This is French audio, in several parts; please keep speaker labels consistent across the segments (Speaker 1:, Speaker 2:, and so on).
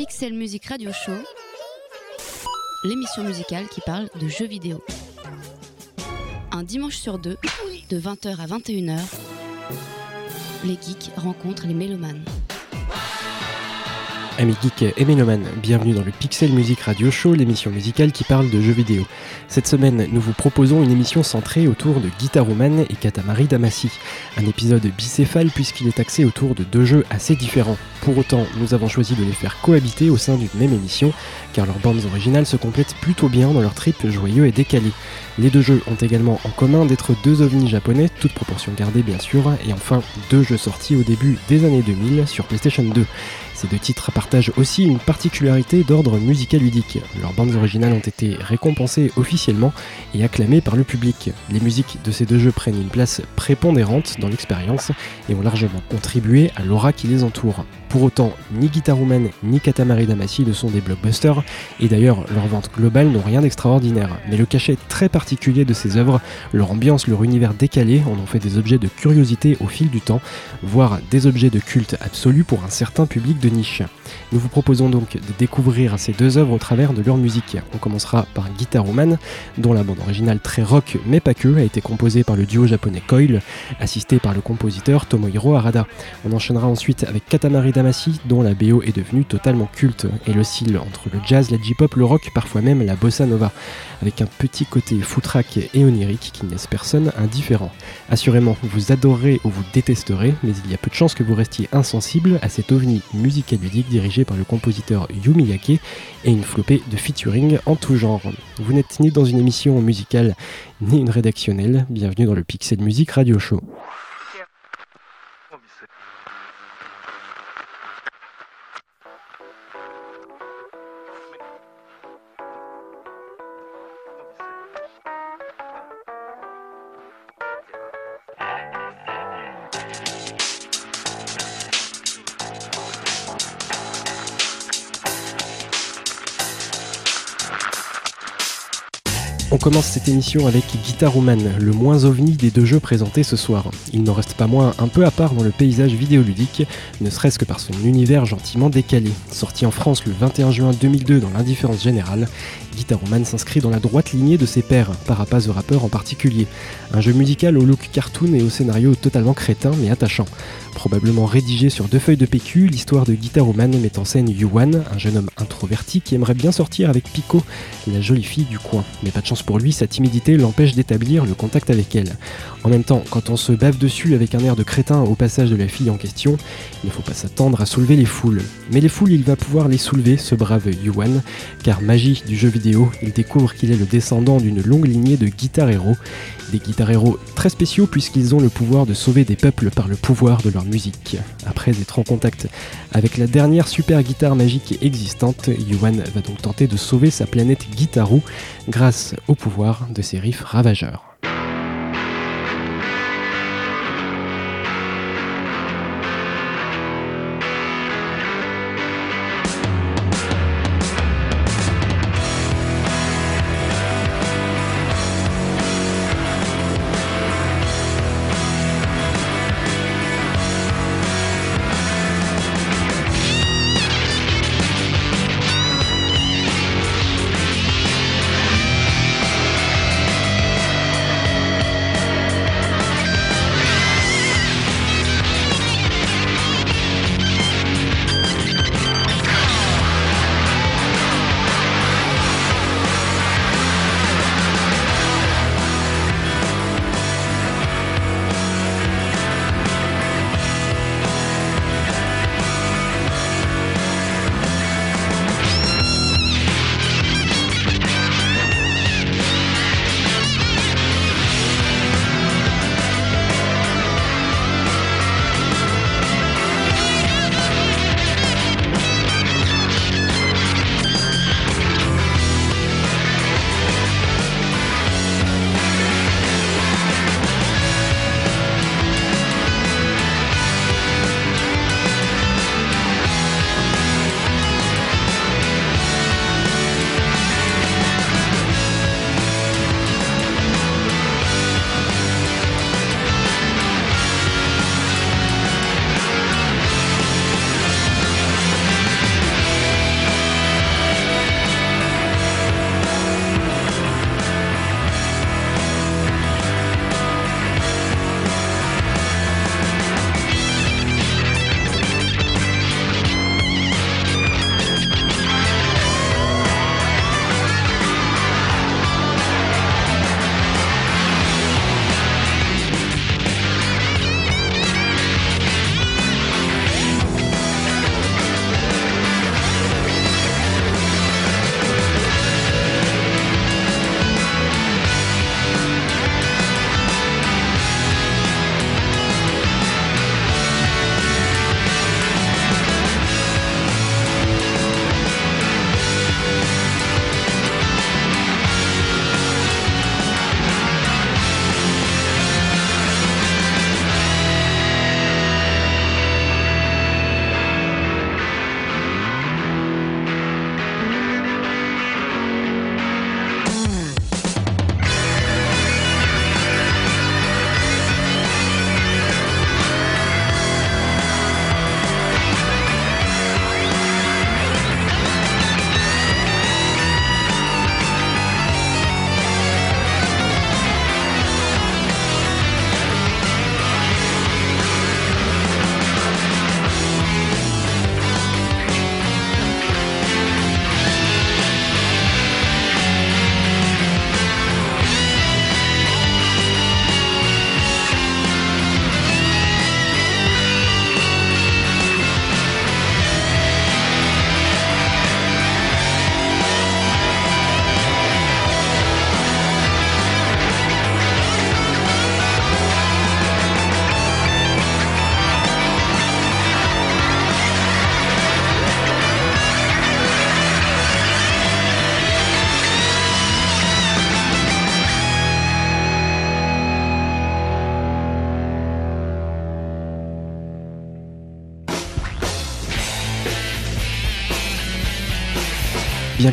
Speaker 1: Pixel Music Radio Show, l'émission musicale qui parle de jeux vidéo. Un dimanche sur deux, de 20h à 21h, les geeks rencontrent les mélomanes.
Speaker 2: Amis geeks et mélomanes, bienvenue dans le Pixel Music Radio Show, l'émission musicale qui parle de jeux vidéo. Cette semaine, nous vous proposons une émission centrée autour de Guitar Woman et Katamari Damacy. Un épisode bicéphale puisqu'il est axé autour de deux jeux assez différents. Pour autant, nous avons choisi de les faire cohabiter au sein d'une même émission, car leurs bandes originales se complètent plutôt bien dans leur trip joyeux et décalé. Les deux jeux ont également en commun d'être deux ovnis japonais, toute proportion gardée bien sûr, et enfin deux jeux sortis au début des années 2000 sur PlayStation 2. Ces deux titres partagent aussi une particularité d'ordre musical ludique. Leurs bandes originales ont été récompensées officiellement et acclamées par le public. Les musiques de ces deux jeux prennent une place prépondérante dans l'expérience et ont largement contribué à l'aura qui les entoure. Pour autant, ni Guitar Woman ni Katamari Damacy ne sont des blockbusters, et d'ailleurs leurs ventes globales n'ont rien d'extraordinaire. Mais le cachet très particulier de ces œuvres, leur ambiance, leur univers décalé, en ont fait des objets de curiosité au fil du temps, voire des objets de culte absolu pour un certain public de niche. Nous vous proposons donc de découvrir ces deux œuvres au travers de leur musique. On commencera par Guitar Woman, dont la bande originale très rock mais pas que a été composée par le duo japonais Coil, assisté par le compositeur Tomohiro Harada. On enchaînera ensuite avec Katamari Damacy, dont la BO est devenue totalement culte et oscille entre le jazz, la J-pop, le rock, parfois même la bossa nova, avec un petit côté foutraque et onirique qui ne laisse personne indifférent. Assurément, vous adorerez ou vous détesterez, mais il y a peu de chances que vous restiez insensible à cet ovni musical ludique dirigé par le compositeur Yumi Yake et une flopée de featuring en tout genre. Vous n'êtes ni dans une émission musicale ni une rédactionnelle, bienvenue dans le Pixel Music Radio Show. Commence cette émission avec Guitar Woman, le moins ovni des deux jeux présentés ce soir. Il n'en reste pas moins un peu à part dans le paysage vidéoludique, ne serait-ce que par son univers gentiment décalé. Sorti en France le 21 juin 2002 dans l'indifférence générale, Guitar Woman s'inscrit dans la droite lignée de ses pairs, Parapaz the Rapper en particulier. Un jeu musical au look cartoon et au scénario totalement crétin mais attachant. Probablement rédigé sur deux feuilles de PQ, l'histoire de Guitar Woman met en scène Yuan, un jeune homme introverti qui aimerait bien sortir avec Pico, la jolie fille du coin. Mais pas de chance pour lui, sa timidité l'empêche d'établir le contact avec elle. En même temps, quand on se bave dessus avec un air de crétin au passage de la fille en question, il ne faut pas s'attendre à soulever les foules. Mais les foules, il va pouvoir les soulever, ce brave Yuan, car magie du jeu vidéo, il découvre qu'il est le descendant d'une longue lignée de guitar héros des guitar héros très spéciaux puisqu'ils ont le pouvoir de sauver des peuples par le pouvoir de leur musique. Après être en contact avec la dernière super guitare magique existante, Yuan va donc tenter de sauver sa planète Guitarou grâce au pouvoir de ses riffs ravageurs.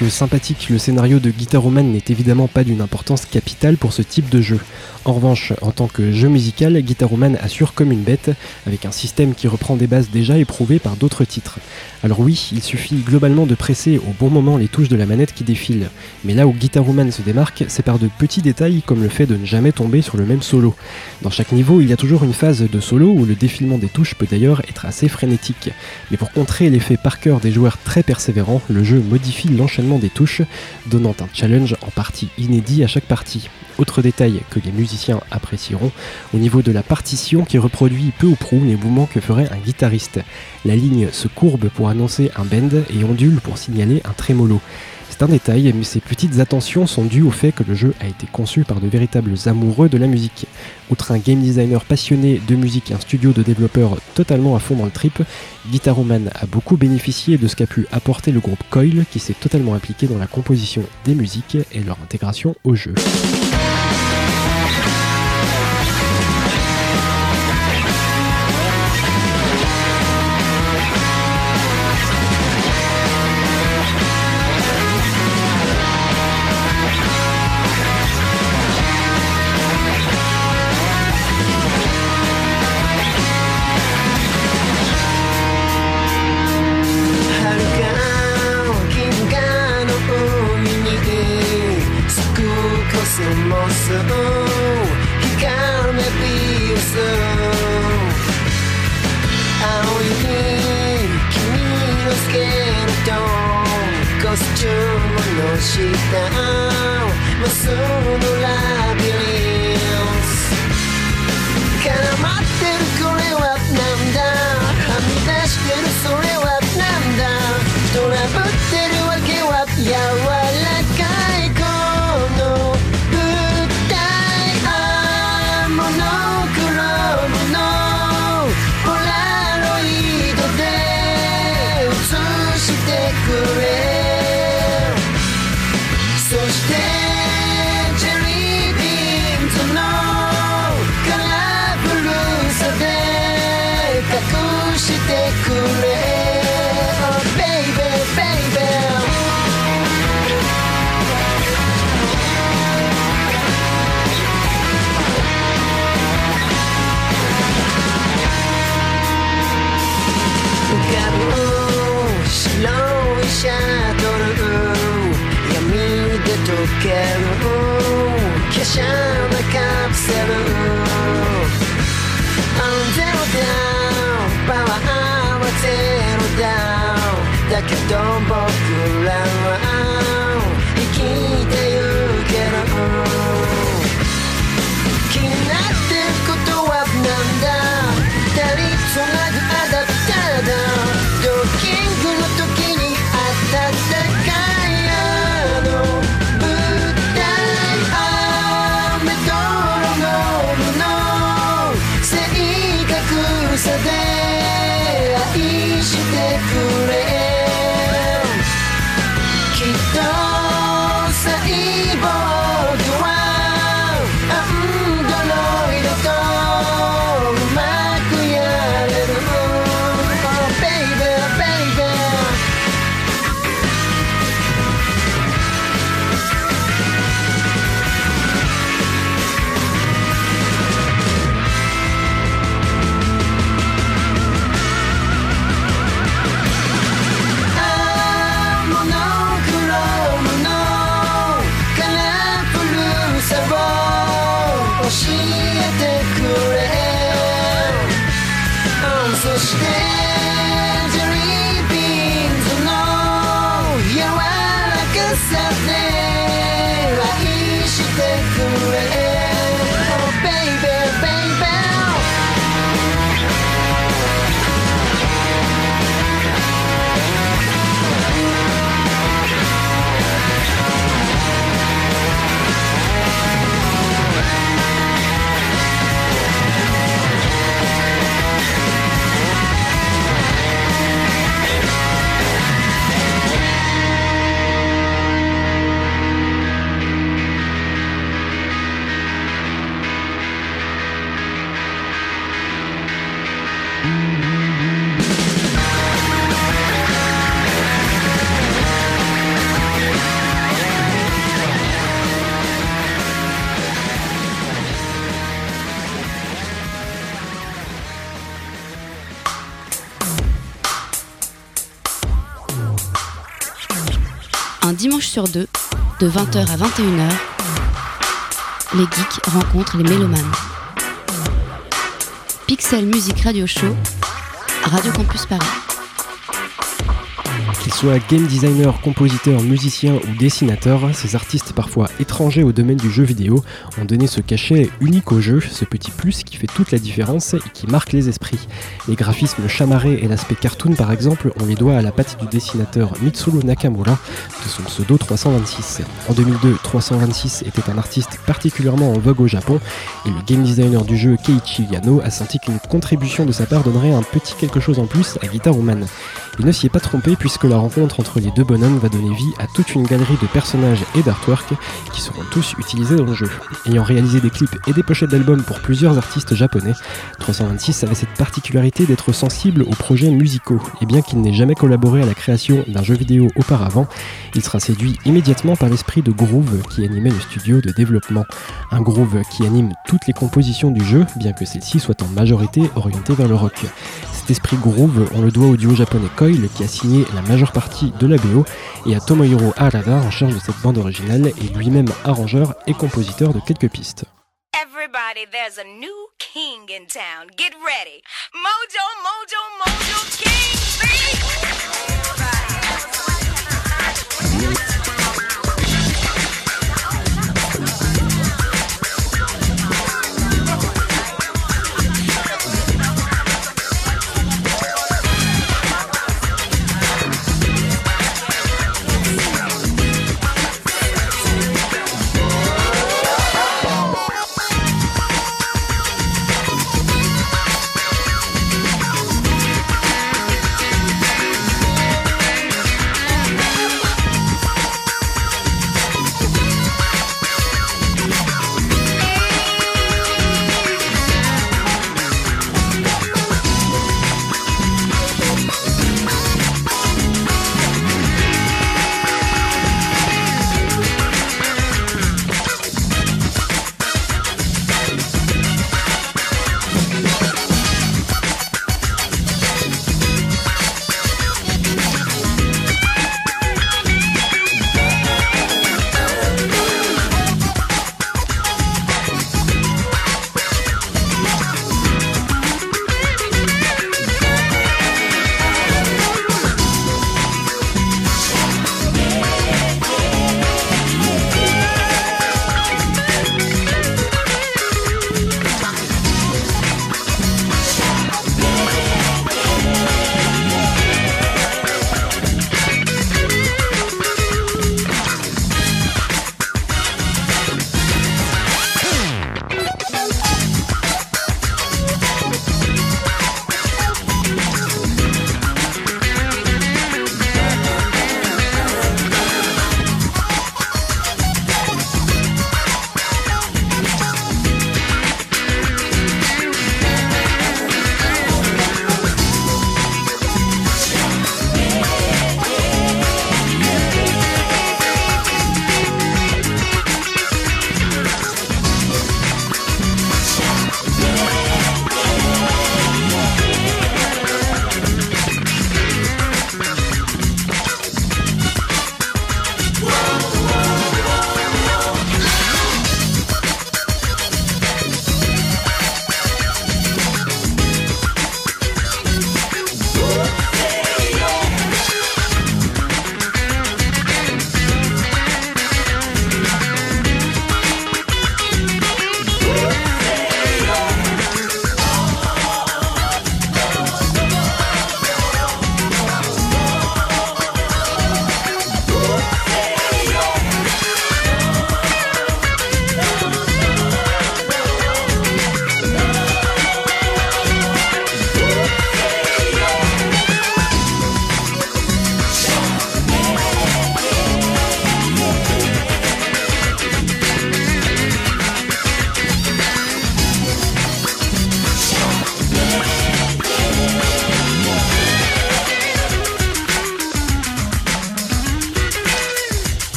Speaker 3: Que sympathique, le scénario de Guitar Woman n'est évidemment pas d'une importance capitale pour ce type de jeu. En revanche, en tant que jeu musical, Guitar Woman assure comme une bête, avec un système qui reprend des bases déjà éprouvées par d'autres titres. Alors oui, il suffit globalement de presser au bon moment les touches de la manette qui défilent, mais là où Guitar Woman se démarque, c'est par de petits détails comme le fait de ne jamais tomber sur le même solo. Dans chaque niveau, il y a toujours une phase de solo où le défilement des touches peut d'ailleurs être assez frénétique. Mais pour contrer l'effet par cœur des joueurs très persévérants, le jeu modifie l'enchaînement des touches, donnant un challenge en partie inédit à chaque partie. Autre détail que les musiciens apprécieront, au niveau de la partition qui reproduit peu ou prou les mouvements que ferait un guitariste. La ligne se courbe pour annoncer un bend et ondule pour signaler un trémolo. C'est un détail, mais ces petites attentions sont dues au fait que le jeu a été conçu par de véritables amoureux de la musique. Outre un game designer passionné de musique et un studio de développeurs totalement à fond dans le trip, Guitaroman a beaucoup bénéficié de ce qu'a pu apporter le groupe Coil qui s'est totalement impliqué dans la composition des musiques et leur intégration au jeu.
Speaker 1: passion. De 20h à 21h, les geeks rencontrent les mélomanes. Pixel Music Radio Show, Radio Campus Paris.
Speaker 2: Soient game designer, compositeur, musicien ou dessinateur, ces artistes parfois étrangers au domaine du jeu vidéo ont donné ce cachet unique au jeu, ce petit plus qui fait toute la différence et qui marque les esprits. Les graphismes chamarrés et l'aspect cartoon par exemple, on les doit à la patte du dessinateur Mitsuru Nakamura de son pseudo 326. En 2002, 326 était un artiste particulièrement en vogue au Japon et le game designer du jeu Keiichi Yano a senti qu'une contribution de sa part donnerait un petit quelque chose en plus à Guitar Woman. Il ne s'y est pas trompé puisque la rencontre entre les deux bonhommes va donner vie à toute une galerie de personnages et d'artwork qui seront tous utilisés dans le jeu. Ayant réalisé des clips et des pochettes d'albums pour plusieurs artistes japonais, 326 avait cette particularité d'être sensible aux projets musicaux, et bien qu'il n'ait jamais collaboré à la création d'un jeu vidéo auparavant, il sera séduit immédiatement par l'esprit de groove qui animait le studio de développement. Un groove qui anime toutes les compositions du jeu, bien que celle-ci soit en majorité orientée vers le rock. Cet esprit groove, on le doit au duo japonais Coil qui a signé la majeure partie de la BO et à Tomohiro Arada en charge de cette bande originale et lui-même arrangeur et compositeur de quelques pistes.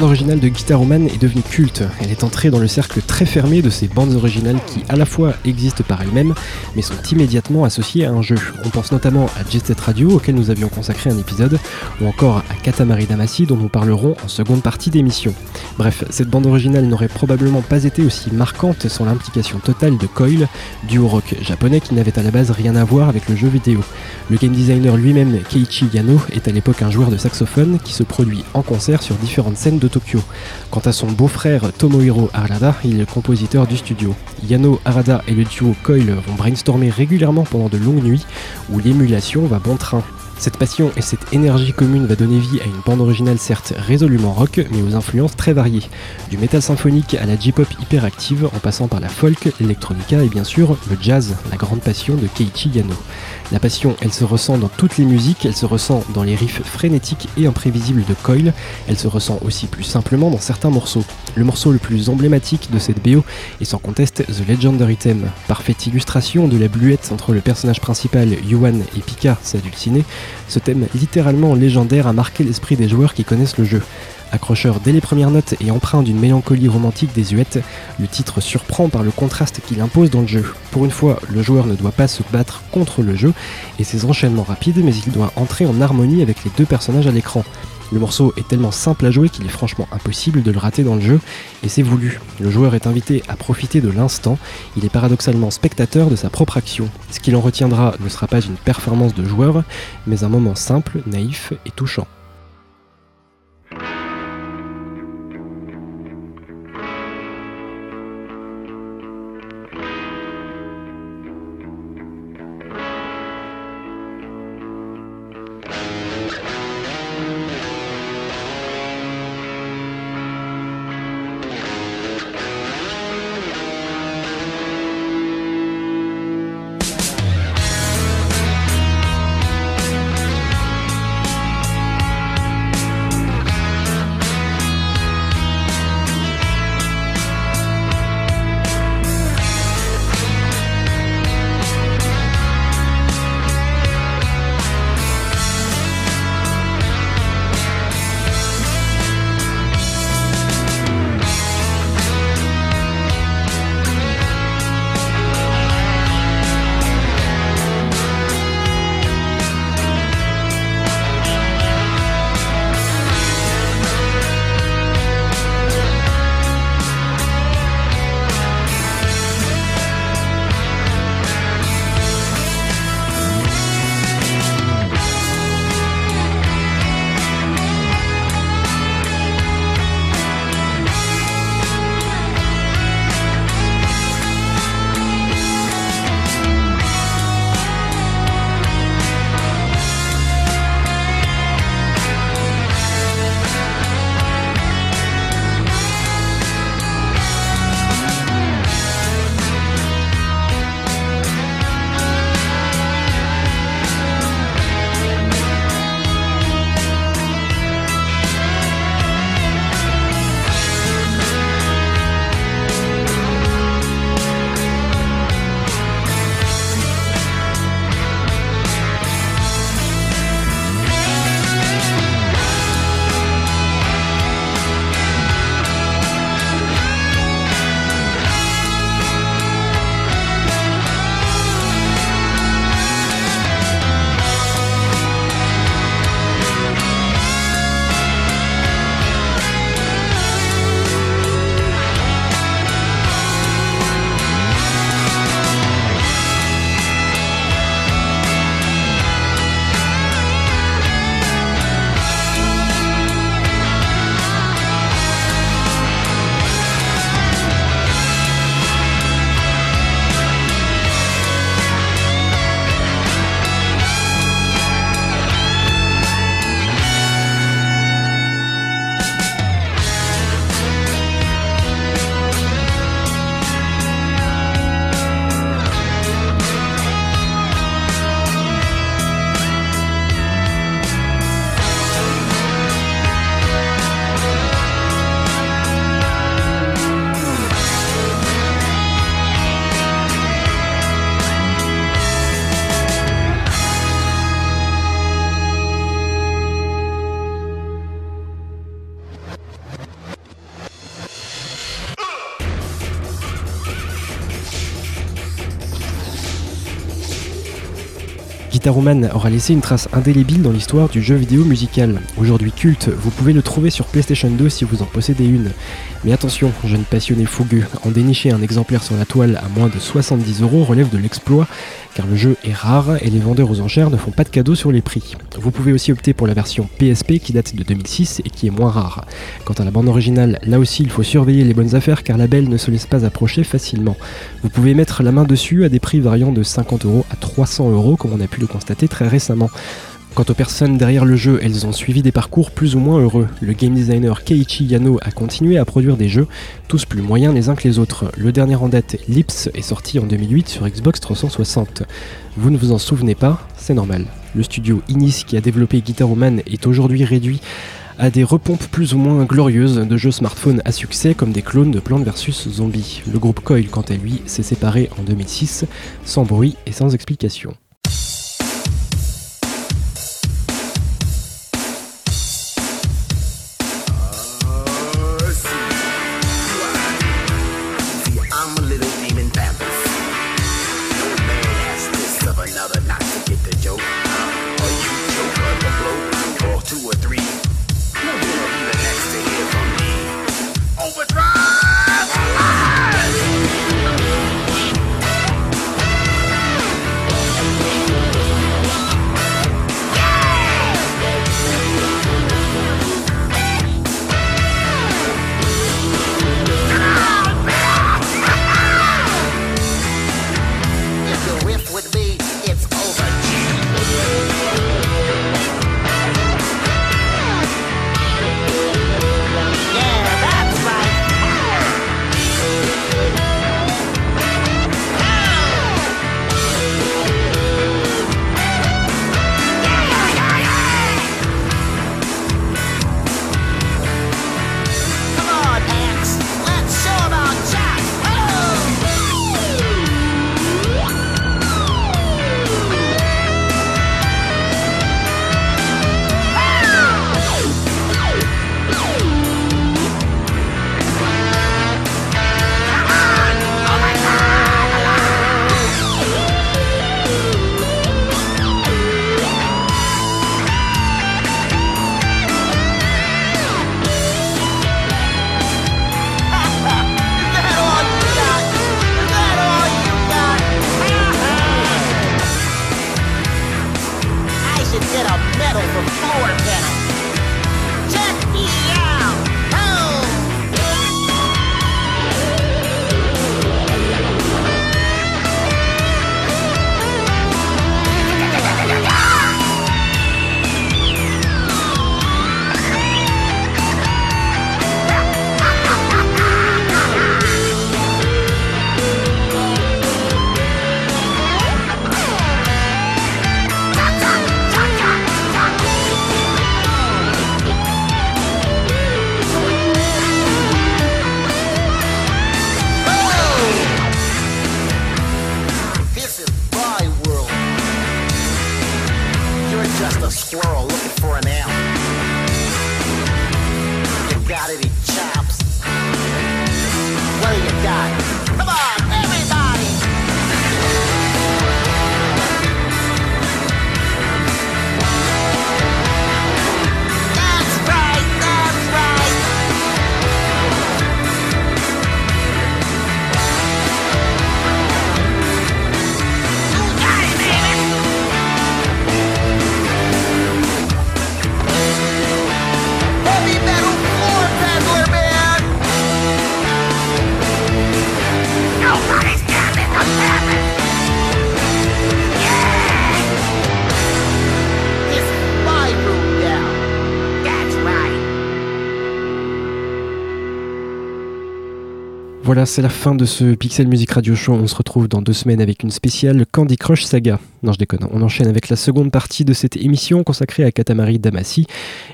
Speaker 2: Bande originale de Guitar Woman est devenue culte. Elle est entrée dans le cercle très fermé de ces bandes originales qui, à la fois, existent par elles-mêmes, mais sont immédiatement associées à un jeu. On pense notamment à Jet Set Radio, auquel nous avions consacré un épisode, ou encore à Katamari Damacy, dont nous parlerons en seconde partie d'émission. Bref, cette bande originale n'aurait probablement pas été aussi marquante sans l'implication totale de Coil, duo rock japonais qui n'avait à la base rien à voir avec le jeu vidéo. Le game designer lui-même, Keiichi Yano, est à l'époque un joueur de saxophone qui se produit en concert sur différentes scènes de Quant à son beau-frère Tomohiro Arada, il est compositeur du studio. Yano, Arada et le duo Coil vont brainstormer régulièrement pendant de longues nuits où l'émulation va bon train. Cette passion et cette énergie commune va donner vie à une bande originale certes résolument rock, mais aux influences très variées. Du métal symphonique à la J-pop hyperactive, en passant par la folk, l'électronica et bien sûr le jazz, la grande passion de Keiichi Yano. La passion, elle se ressent dans toutes les musiques, elle se ressent dans les riffs frénétiques et imprévisibles de Coil, elle se ressent aussi plus simplement dans certains morceaux. Le morceau le plus emblématique de cette BO est sans conteste The Legendary Theme, parfaite illustration de la bluette entre le personnage principal Yuan et Pika, s'adulciné. Ce thème littéralement légendaire a marqué l'esprit des joueurs qui connaissent le jeu. Accrocheur dès les premières notes et empreint d'une mélancolie romantique désuète, le titre surprend par le contraste qu'il impose dans le jeu. Pour une fois, le joueur ne doit pas se battre contre le jeu et ses enchaînements rapides, mais il doit entrer en harmonie avec les deux personnages à l'écran. Le morceau est tellement simple à jouer qu'il est franchement impossible de le rater dans le jeu, et c'est voulu. Le joueur est invité à profiter de l'instant, il est paradoxalement spectateur de sa propre action. Ce qu'il en retiendra ne sera pas une performance de joueur, mais un moment simple, naïf et touchant. Aura laissé une trace indélébile dans l'histoire du jeu vidéo musical. Aujourd'hui culte, vous pouvez le trouver sur PlayStation 2 si vous en possédez une. Mais attention, jeune passionné fougueux, en dénicher un exemplaire sur la toile à moins de 70 euros relève de l'exploit, car le jeu est rare et les vendeurs aux enchères ne font pas de cadeaux sur les prix. Vous pouvez aussi opter pour la version PSP qui date de 2006 et qui est moins rare. Quant à la bande originale, là aussi il faut surveiller les bonnes affaires car la belle ne se laisse pas approcher facilement. Vous pouvez mettre la main dessus à des prix variant de 50 euros à 300 euros comme on a pu le constater très récemment. Quant aux personnes derrière le jeu, elles ont suivi des parcours plus ou moins heureux. Le game designer Keiichi Yano a continué à produire des jeux, tous plus moyens les uns que les autres. Le dernier en date, Lips, est sorti en 2008 sur Xbox 360. Vous ne vous en souvenez pas C'est normal. Le studio Inis qui a développé Guitar Woman est aujourd'hui réduit à des repompes plus ou moins glorieuses de jeux smartphones à succès comme des clones de Plants vs Zombies. Le groupe Coil, quant à lui, s'est séparé en 2006, sans bruit et sans explication. Voilà, c'est la fin de ce Pixel Music Radio Show. On se retrouve dans deux semaines avec une spéciale Candy Crush Saga. Non, je déconne. On enchaîne avec la seconde partie de cette émission consacrée à Katamari Damacy.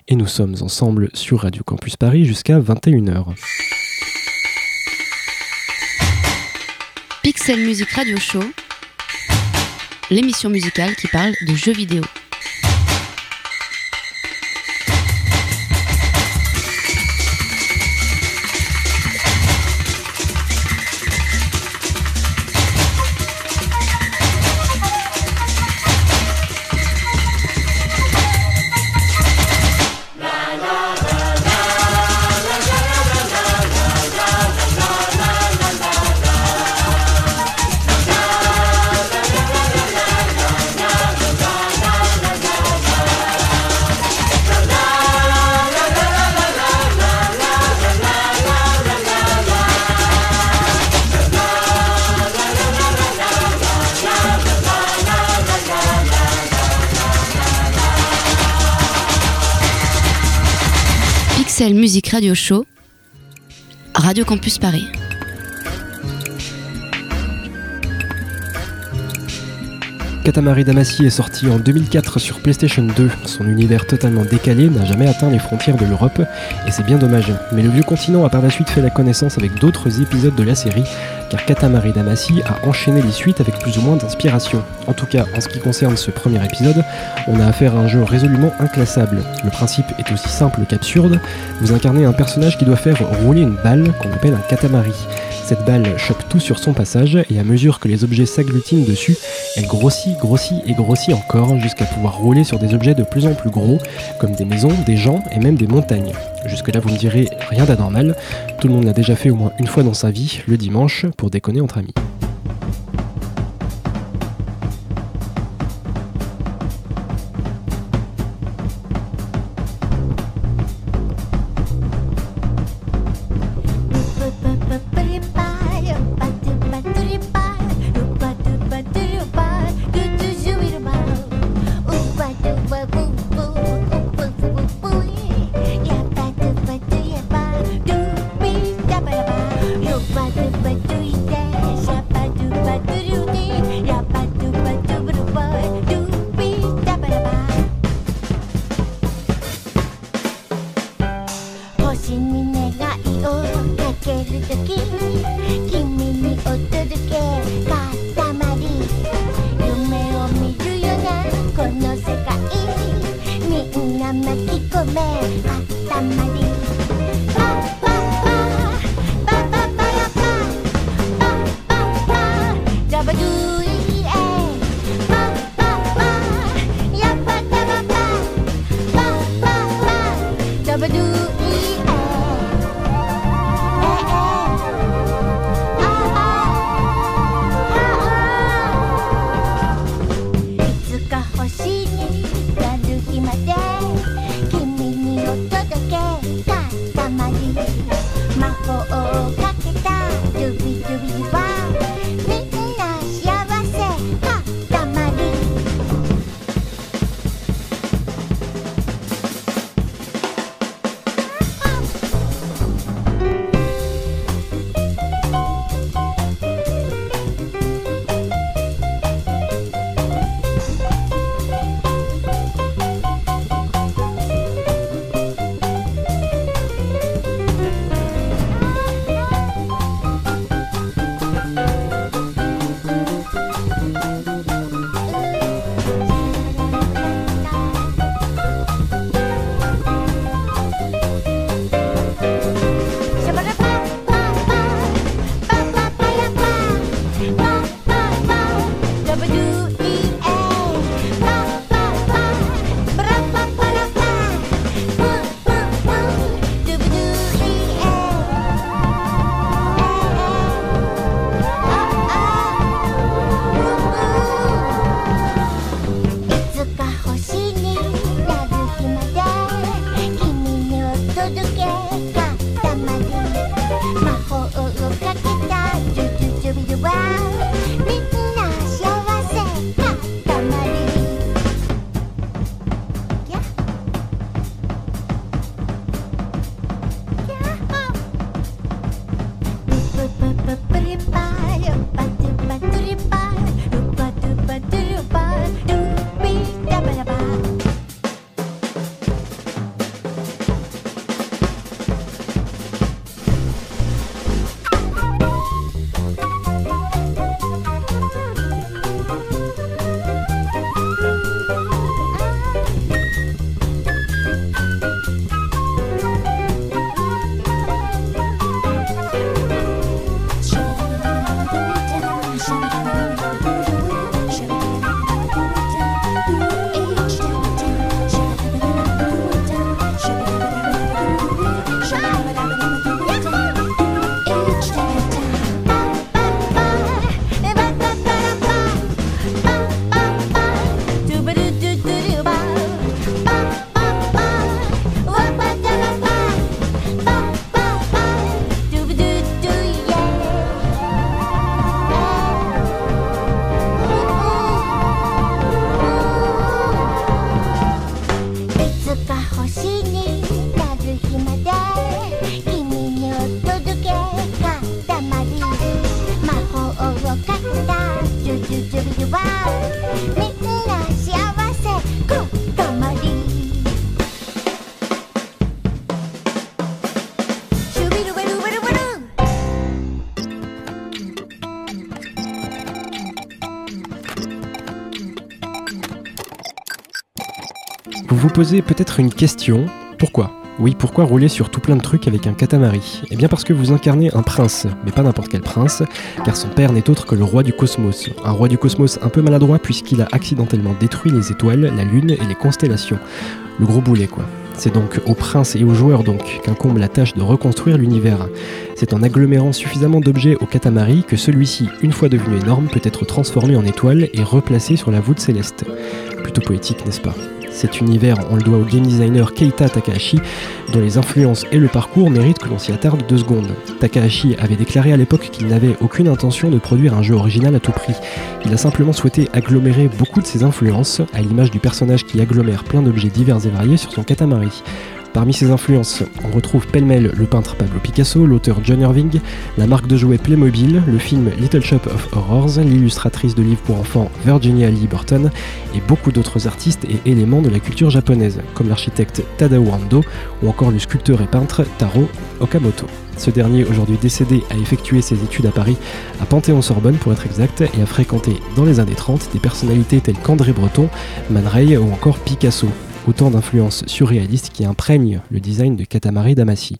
Speaker 2: Et nous sommes ensemble sur Radio Campus Paris jusqu'à 21h.
Speaker 1: Pixel Music Radio Show, l'émission musicale qui parle de jeux vidéo. Music Radio Show, Radio Campus Paris.
Speaker 4: Katamari Damacy est sorti en 2004 sur PlayStation 2. Son univers totalement décalé n'a jamais atteint les frontières de l'Europe, et c'est bien dommage. Mais le vieux continent a par la suite fait la connaissance avec d'autres épisodes de la série, car Katamari Damacy a enchaîné les suites avec plus ou moins d'inspiration. En tout cas, en ce qui concerne ce premier épisode, on a affaire à un jeu résolument inclassable. Le principe est aussi simple qu'absurde. Vous incarnez un personnage qui doit faire rouler une balle qu'on appelle un katamari. Cette balle chope tout sur son passage et à mesure que les objets s'agglutinent dessus, elle grossit, grossit et grossit encore jusqu'à pouvoir rouler sur des objets de plus en plus gros, comme des maisons, des gens et même des montagnes. Jusque-là, vous me direz rien d'anormal. Tout le monde l'a déjà fait au moins une fois dans sa vie, le dimanche, pour déconner entre amis.
Speaker 2: Posez peut-être une question. Pourquoi? Oui, pourquoi rouler sur tout plein de trucs avec un katamari Eh bien parce que vous incarnez un prince, mais pas n'importe quel prince, car son père n'est autre que le roi du cosmos. Un roi du cosmos un peu maladroit puisqu'il a accidentellement détruit les étoiles, la lune et les constellations. Le gros boulet quoi. C'est donc aux princes et aux joueurs donc qu'incombe la tâche de reconstruire l'univers. C'est en agglomérant suffisamment d'objets au katamari que celui-ci, une fois devenu énorme, peut être transformé en étoile et replacé sur la voûte céleste. Plutôt poétique, n'est-ce pas? Cet univers, on le doit au game designer Keita Takahashi, dont les influences et le parcours méritent que l'on s'y attarde deux secondes. Takahashi avait déclaré à l'époque qu'il n'avait aucune intention de produire un jeu original à tout prix. Il a simplement souhaité agglomérer beaucoup de ses influences, à l'image du personnage qui agglomère plein d'objets divers et variés sur son katamari. Parmi ses influences, on retrouve pêle-mêle le peintre Pablo Picasso, l'auteur John Irving, la marque de jouets Playmobil, le film Little Shop of Horrors, l'illustratrice de livres pour enfants Virginia Lee Burton et beaucoup d'autres artistes et éléments de la culture japonaise, comme l'architecte Tadao Ando ou encore le sculpteur et peintre Taro Okamoto. Ce dernier, aujourd'hui décédé, a effectué ses études à Paris, à Panthéon-Sorbonne pour être exact, et a fréquenté dans les années 30 des personnalités telles qu'André Breton, Man Ray ou encore Picasso autant d'influences surréalistes qui imprègnent le design de Katamari Damacy.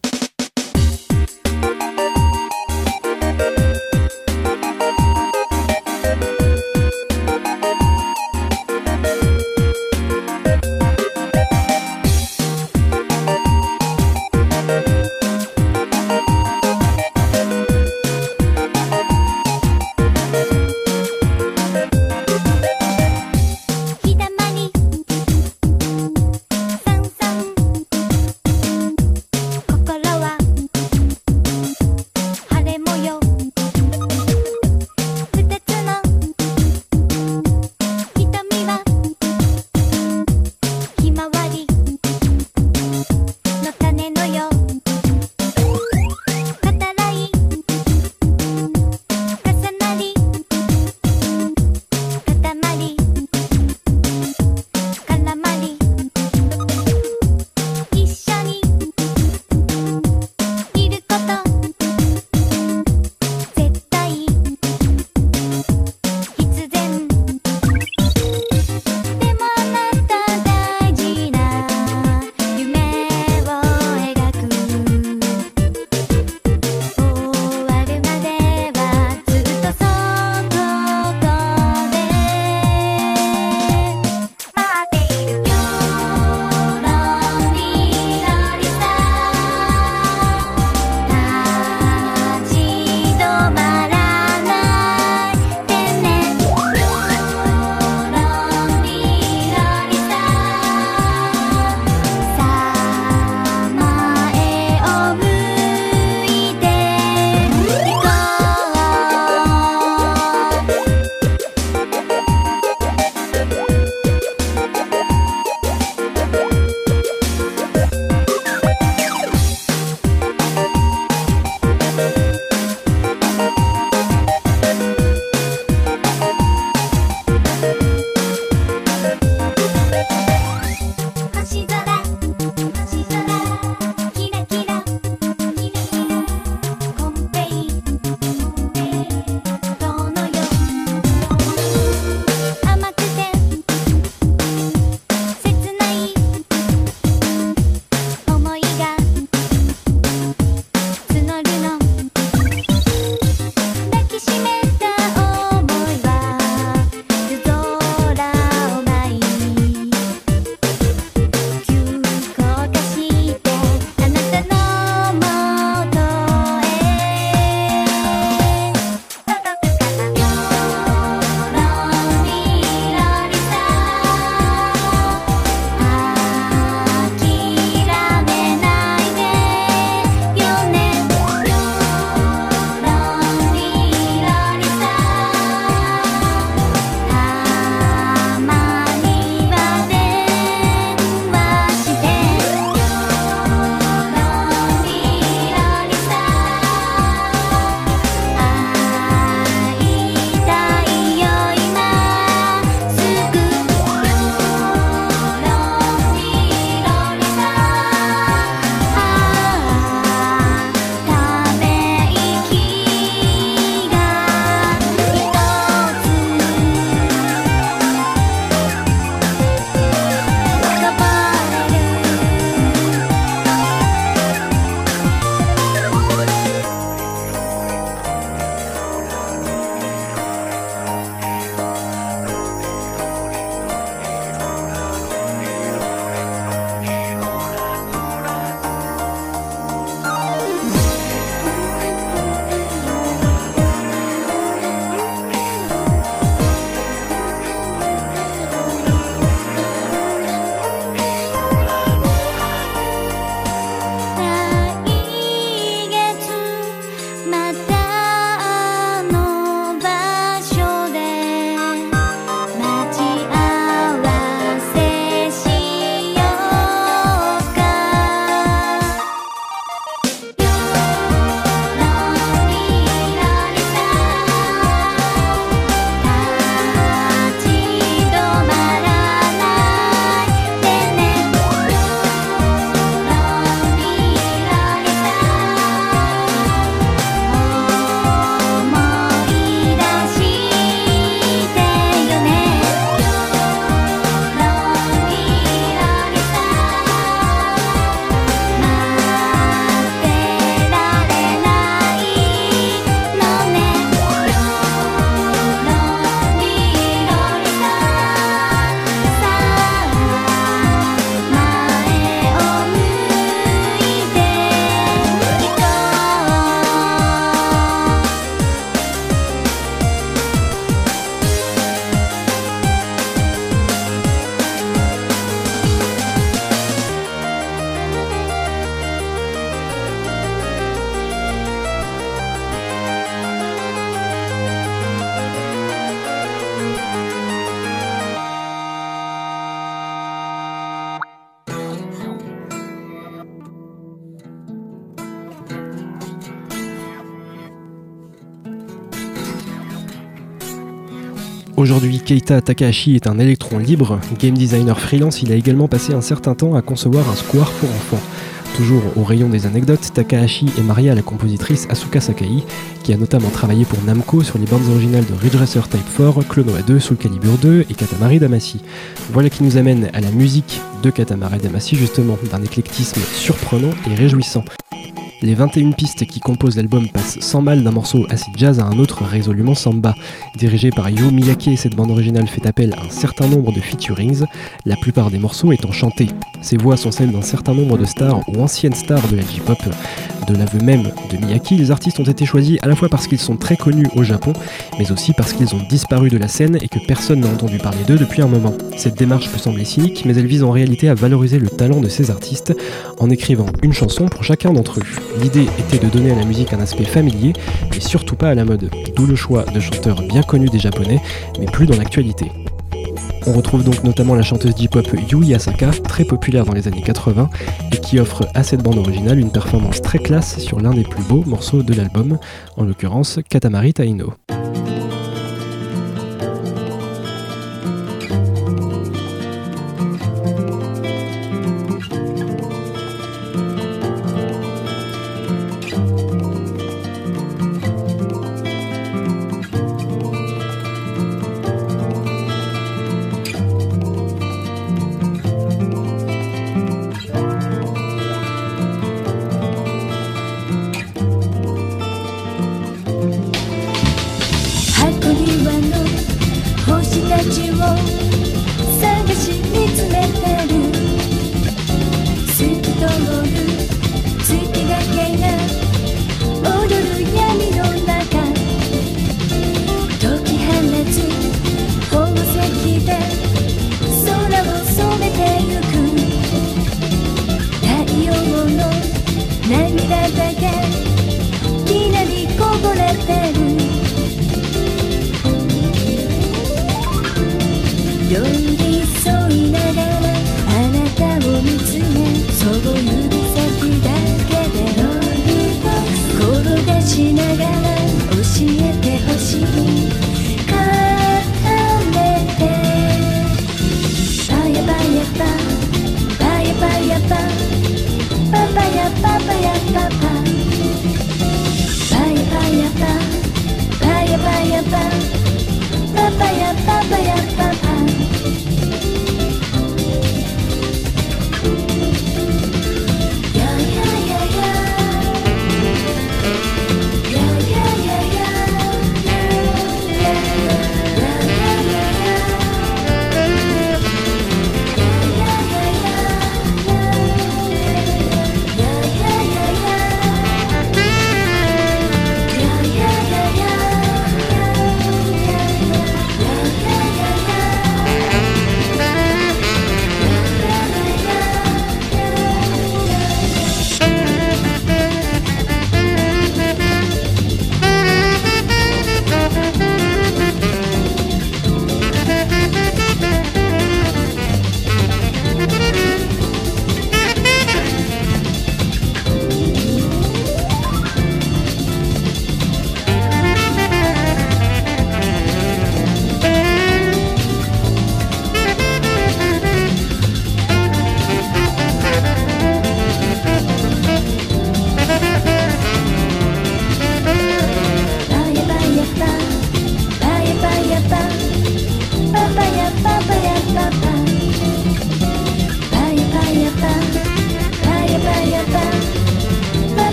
Speaker 2: Keita Takahashi est un électron libre. Game designer freelance, il a également passé un certain temps à concevoir un square pour enfants. Toujours au rayon des anecdotes, Takahashi est marié à la compositrice Asuka Sakai, qui a notamment travaillé pour Namco sur les bandes originales de Ridge Racer Type 4, Clonoa 2, Soul Calibur 2 et Katamari Damacy. Voilà qui nous amène à la musique de Katamari Damacy, justement, d'un éclectisme surprenant et réjouissant. Les 21 pistes qui composent l'album passent sans mal d'un morceau acid jazz à un autre résolument samba. Dirigé par Yo Miyake, cette bande originale fait appel à un certain nombre de featurings, la plupart des morceaux étant chantés. Ces voix sont celles d'un certain nombre de stars ou anciennes stars de la J-pop. De l'aveu même de Miyake, les artistes ont été choisis à la fois parce qu'ils sont très connus au Japon, mais aussi parce qu'ils ont disparu de la scène et que personne n'a entendu parler d'eux depuis un moment. Cette démarche peut sembler cynique, mais elle vise en réalité à valoriser le talent de ces artistes en écrivant une chanson pour chacun d'entre eux. L'idée était de donner à la musique un aspect familier, mais surtout pas à la mode, d'où le choix de chanteurs bien connus des japonais, mais plus dans l'actualité. On retrouve donc notamment la chanteuse J-pop Yui Asaka, très populaire dans les années 80, et qui offre à cette bande originale une performance très classe sur l'un des plus beaux morceaux de l'album, en l'occurrence Katamari Taino.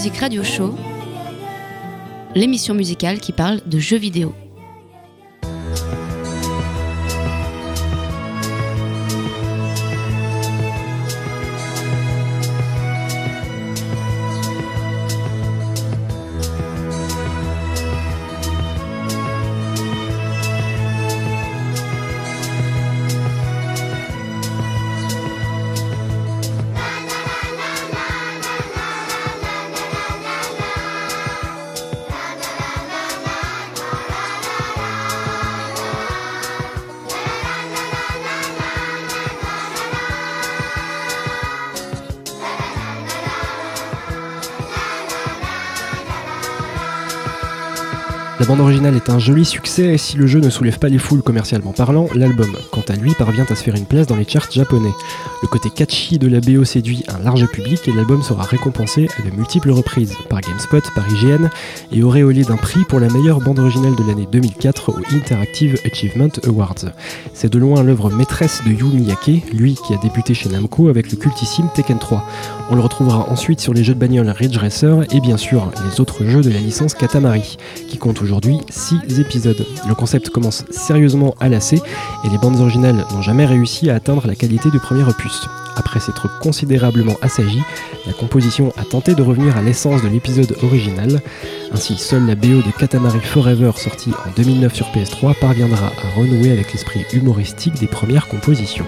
Speaker 1: Music Radio Show, l'émission musicale qui parle de jeux vidéo.
Speaker 2: Bande originale est un joli succès et si le jeu ne soulève pas les foules commercialement parlant, l'album, quant à lui, parvient à se faire une place dans les charts japonais. Le côté catchy de la BO séduit un large public et l'album sera récompensé à de multiples reprises par GameSpot, par IGN et auréolé d'un prix pour la meilleure bande originale de l'année 2004 au Interactive Achievement Awards. C'est de loin l'œuvre maîtresse de Yu Miyake, lui qui a débuté chez Namco avec le cultissime Tekken 3. On le retrouvera ensuite sur les jeux de bagnole Ridge Racer et bien sûr les autres jeux de la licence Katamari, qui compte aujourd'hui 6 épisodes. Le concept commence sérieusement à lasser et les bandes originales n'ont jamais réussi à atteindre la qualité du premier opus. Après s'être considérablement assagi, la composition a tenté de revenir à l'essence de l'épisode original. Ainsi, seule la BO de Katamari Forever sortie en 2009 sur PS3 parviendra à renouer avec l'esprit humoristique des premières compositions.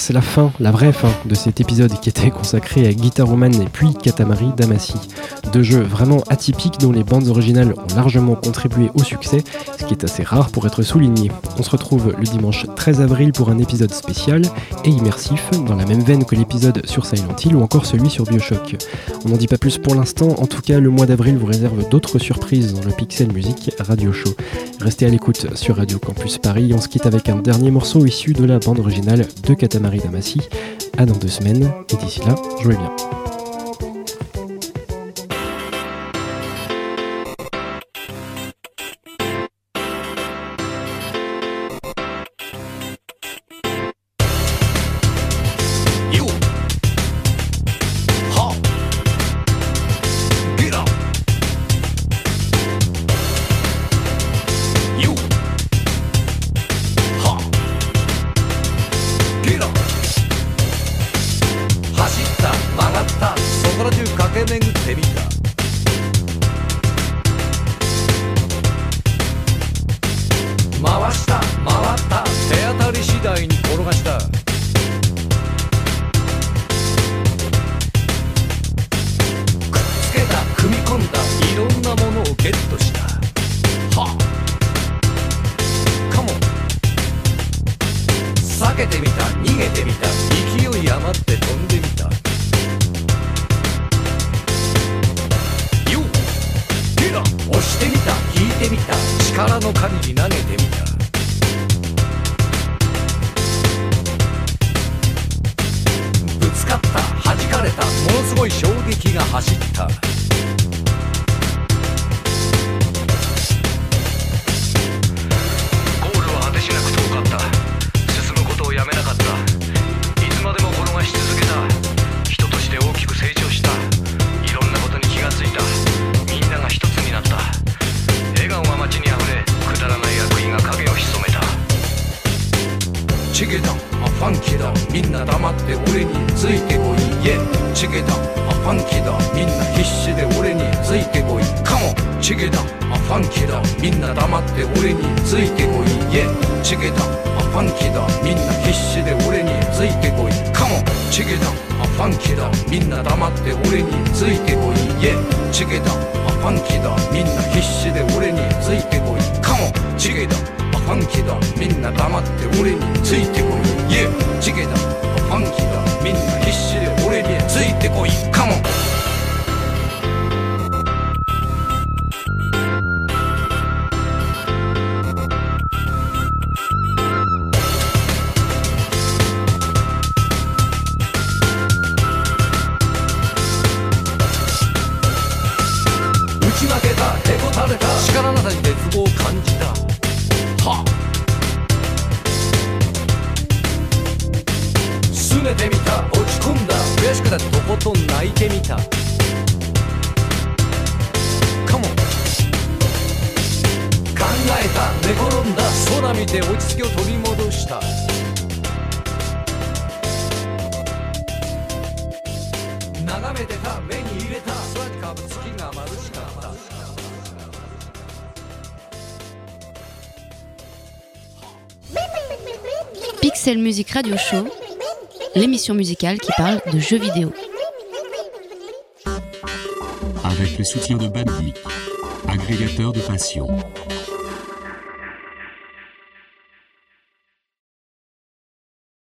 Speaker 2: C'est la fin, la vraie fin de cet épisode qui était consacré à Guitar Woman et puis Katamari Damacy. Deux jeux vraiment atypiques dont les bandes originales ont largement contribué au succès, est assez rare pour être souligné. On se retrouve le dimanche 13 avril pour un épisode spécial et immersif, dans la même veine que l'épisode sur Silent Hill ou encore celui sur Bioshock. On n'en dit pas plus pour l'instant, en tout cas le mois d'avril vous réserve d'autres surprises dans le Pixel Music Radio Show. Restez à l'écoute sur Radio Campus Paris, on se quitte avec un dernier morceau issu de la bande originale de Katamari Damacy. À dans deux semaines, et d'ici là, jouez bien.
Speaker 5: チゲだあファンキーだ。みんな黙って俺についてこい。イエチゲだあファンキーだ。みんな必死で俺についてこい。カモチゲだあファンキーだ。みんな黙って俺についてこい。イエチゲだあファンキーだ。みんな必死で俺についてこい。カモチゲだあファンキーだ。みんな黙って俺についてこい。イエチゲだあファンキーだ。みんな必死で俺についてこい。カモチゲだファンキーだ。みんな黙って俺についてこい。イエチゲだ。あファンキーだ。みんな必死で俺についてこい。カモン空見て落ち着きを取り戻した眺めてた目に入れた空に浮かぶ月が眩しかった
Speaker 1: Pixel Music Radio Show, l'émission musicale qui parle de jeux vidéo.
Speaker 6: avec le soutien de Bandic, agrégateur de passion.